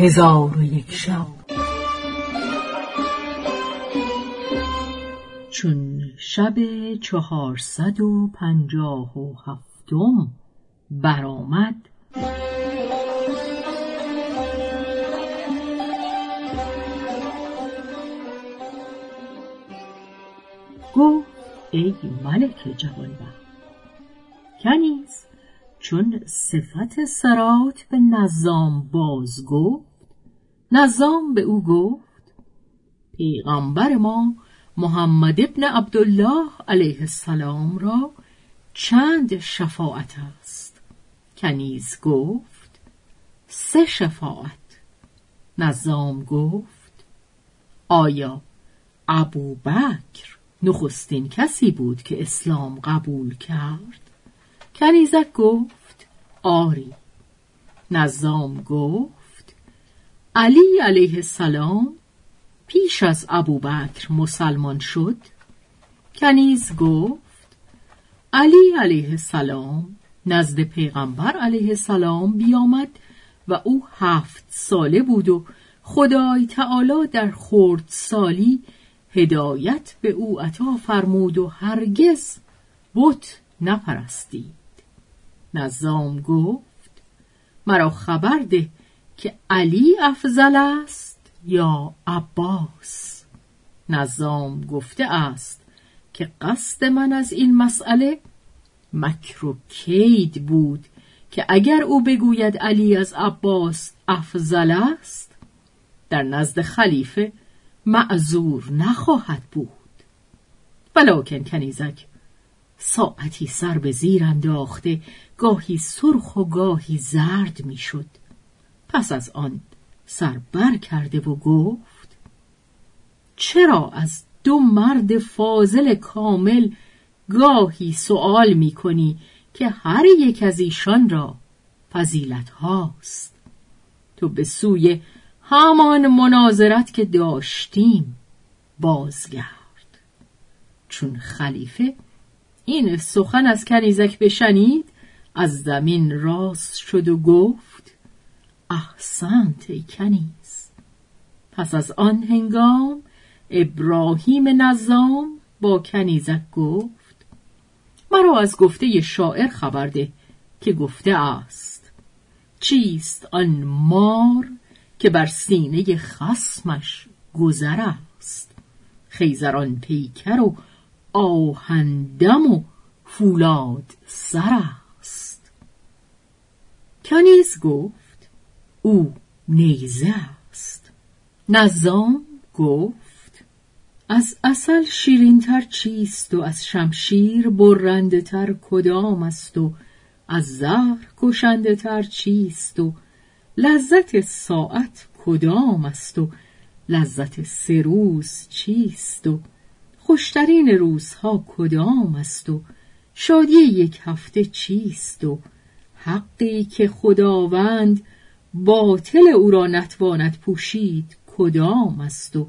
هزار و یک شب. چون شب چهارصد و پنجاه و هفتم برآمد گفت ای ملک جوانبخت کنیز چون صفت سرات به نظام باز گفت نظام به او گفت پیغمبر ما محمد ابن عبدالله علیه السلام را چند شفاعت است. کنیز گفت سه شفاعت. نظام گفت آیا ابو بکر نخستین کسی بود که اسلام قبول کرد؟ کنیزک گفت آری. نظام گفت علی علیه السلام پیش از ابوبکر مسلمان شد. کنیز گفت علی علیه السلام نزد پیغمبر علیه السلام بیامد و او هفت ساله بود و خدای تعالی در خرد سالی هدایت به او عطا فرمود و هرگز بت نپرستید. نظام گفت مرا خبر ده که علی افضل است یا عباس؟ نظام گفته است که قصد من از این مسئله مکر کید بود که اگر او بگوید علی از عباس افضل است در نزد خلیفه معذور نخواهد بود. ولیکن کنیزک ساعتی سر به زیر انداخته گاهی سرخ و گاهی زرد می‌شد. پس از آن سر بر کرده و گفت چرا از دو مرد فاضل کامل گاهی سوال می کنی که هر یک از ایشان را فضیلت هاست؟ تو به سوی همان مناظرت که داشتیم بازگرد. چون خلیفه این سخن از کنیزک بشنید از زمین راست شد و گفت احسنت ای کنیز. پس از آن هنگام ابراهیم نظام با کنیزک گفت مرا از گفته شاعر خبر ده که گفته است چیست آن مار که بر سینه خسمش گذر است؟ خیزران پیکر و آهندم و فولاد سر است. کنیز گفت او نیزه است. نظام گفت از اصل شیرینتر چیست و از شمشیر برنده تر کدام است و از زهر کشنده تر چیست و لذت ساعت کدام است و لذت سه روز چیست و خوشترین روزها کدام است و شادی یک هفته چیست و حقی که خداوند باطل او را نتواند پوشید کدام است و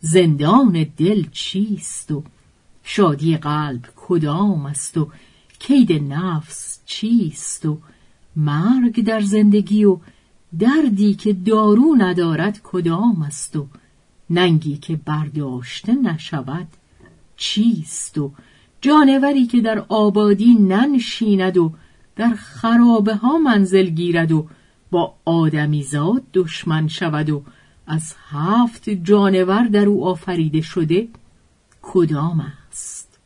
زندان دل چیست و شادی قلب کدام است و کید نفس چیست و مرگ در زندگی و دردی که دارو ندارد کدام است و ننگی که برداشته نشود چیست و جانوری که در آبادی ننشیند و در خرابه ها منزل گیرد و با آدمیزاد دشمن شود و از هفت جانور در او آفریده شده کدام است؟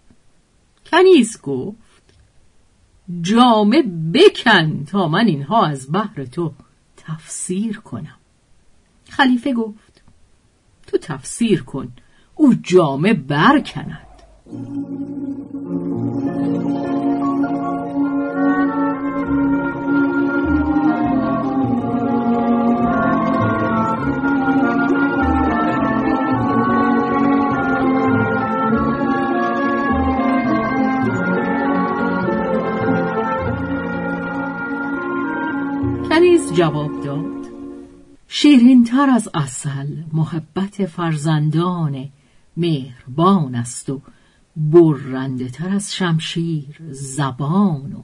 کنیز گفت جامه بکن تا من اینها از بحر تو تفسیر کنم. خلیفه گفت تو تفسیر کن او جامه برکند. کنیز جواب داد. شیرینتر از اصل محبت فرزندان مهربان است و برنده تر از شمشیر زبان و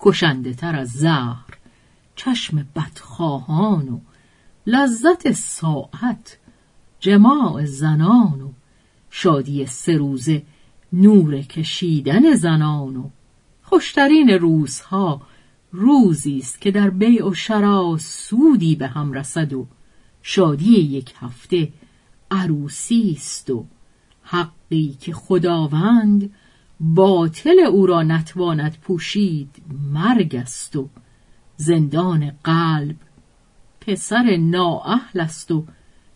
کشنده تر از زهر چشم بدخواهان و لذت ساعت جماع زنان و شادی سه روزه نور کشیدن زنان و خوشترین روزها روزی است که در بیع و شرا سودی به هم رسد و شادی یک هفته عروسی است و حقی که خداوند باطل او را نتواند پوشید مرگ است و زندان قلب پسر نااهل است و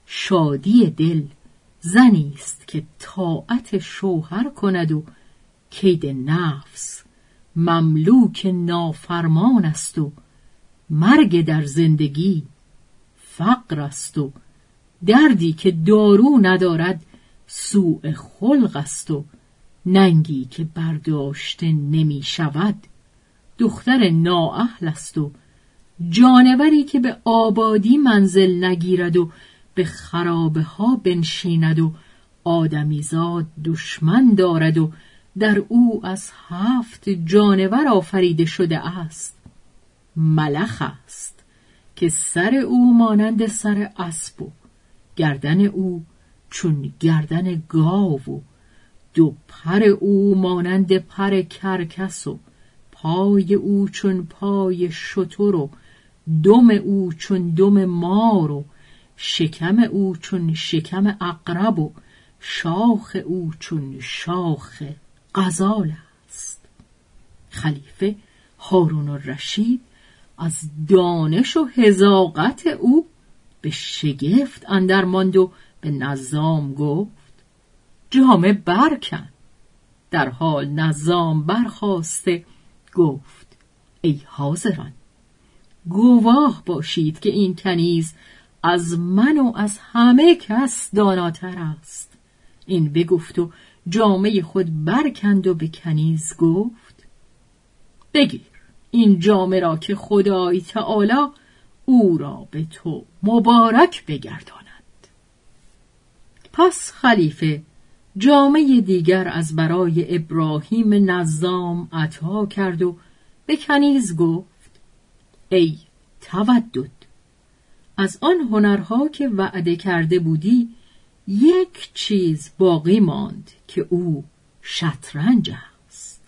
شادی دل زنی است که طاعت شوهر کند و کید نفس مملوک نافرمان است و مرگ در زندگی فقر است و دردی که دارو ندارد سوء خلق است و ننگی که برداشته نمی شود دختر نااهل است و جانوری که به آبادی منزل نگیرد و به خرابه ها بنشیند و آدمیزاد دشمن دارد و در او از هفت جانور آفریده شده است. ملخ است که سر او مانند سر اسب و گردن او چون گردن گاو و دو پر او مانند پر کرکس و پای او چون پای شتر و دم او چون دم مار و شکم او چون شکم اقرب و شاخ او چون شاخ غزال است. خلیفه هارون الرشید از دانش و هزاقت او به شگفت اندر ماند و به نظام گفت جامه برکن. در حال نظام برخواسته گفت ای حاضران گواه باشید که این کنیز از من و از همه کس داناتر است. این بگفت و جامعه خود برکند و به کنیز گفت بگیر این جامعه را که خدای تعالی او را به تو مبارک بگرداند. پس خلیفه جامعه دیگر از برای ابراهیم نظام عطا کرد و به کنیز گفت ای تودد از آن هنرها که وعده کرده بودی یک چیز باقی ماند که او شطرنج است.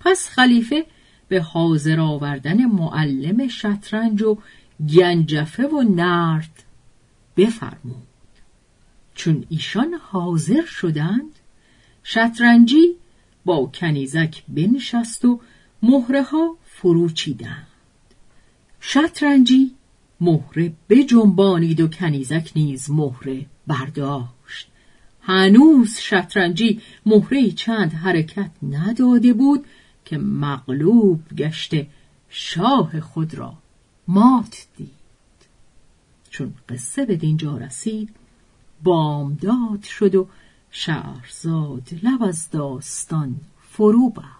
پس خلیفه به حاضر آوردن معلم شطرنج و گنجفه و نرد بفرمود. چون ایشان حاضر شدند شطرنجی با کنیزک بنشست و مهره ها فرو چیدند شطرنجی مهره بجنبانید و کنیزک نیز مهره برداشت. هنوز شطرنجی مهره چند حرکت نداده بود که مغلوب گشته شاه خود را مات دید. چون قصه به دینجا رسید بامداد شد و شهرزاد لب از داستان فرو بست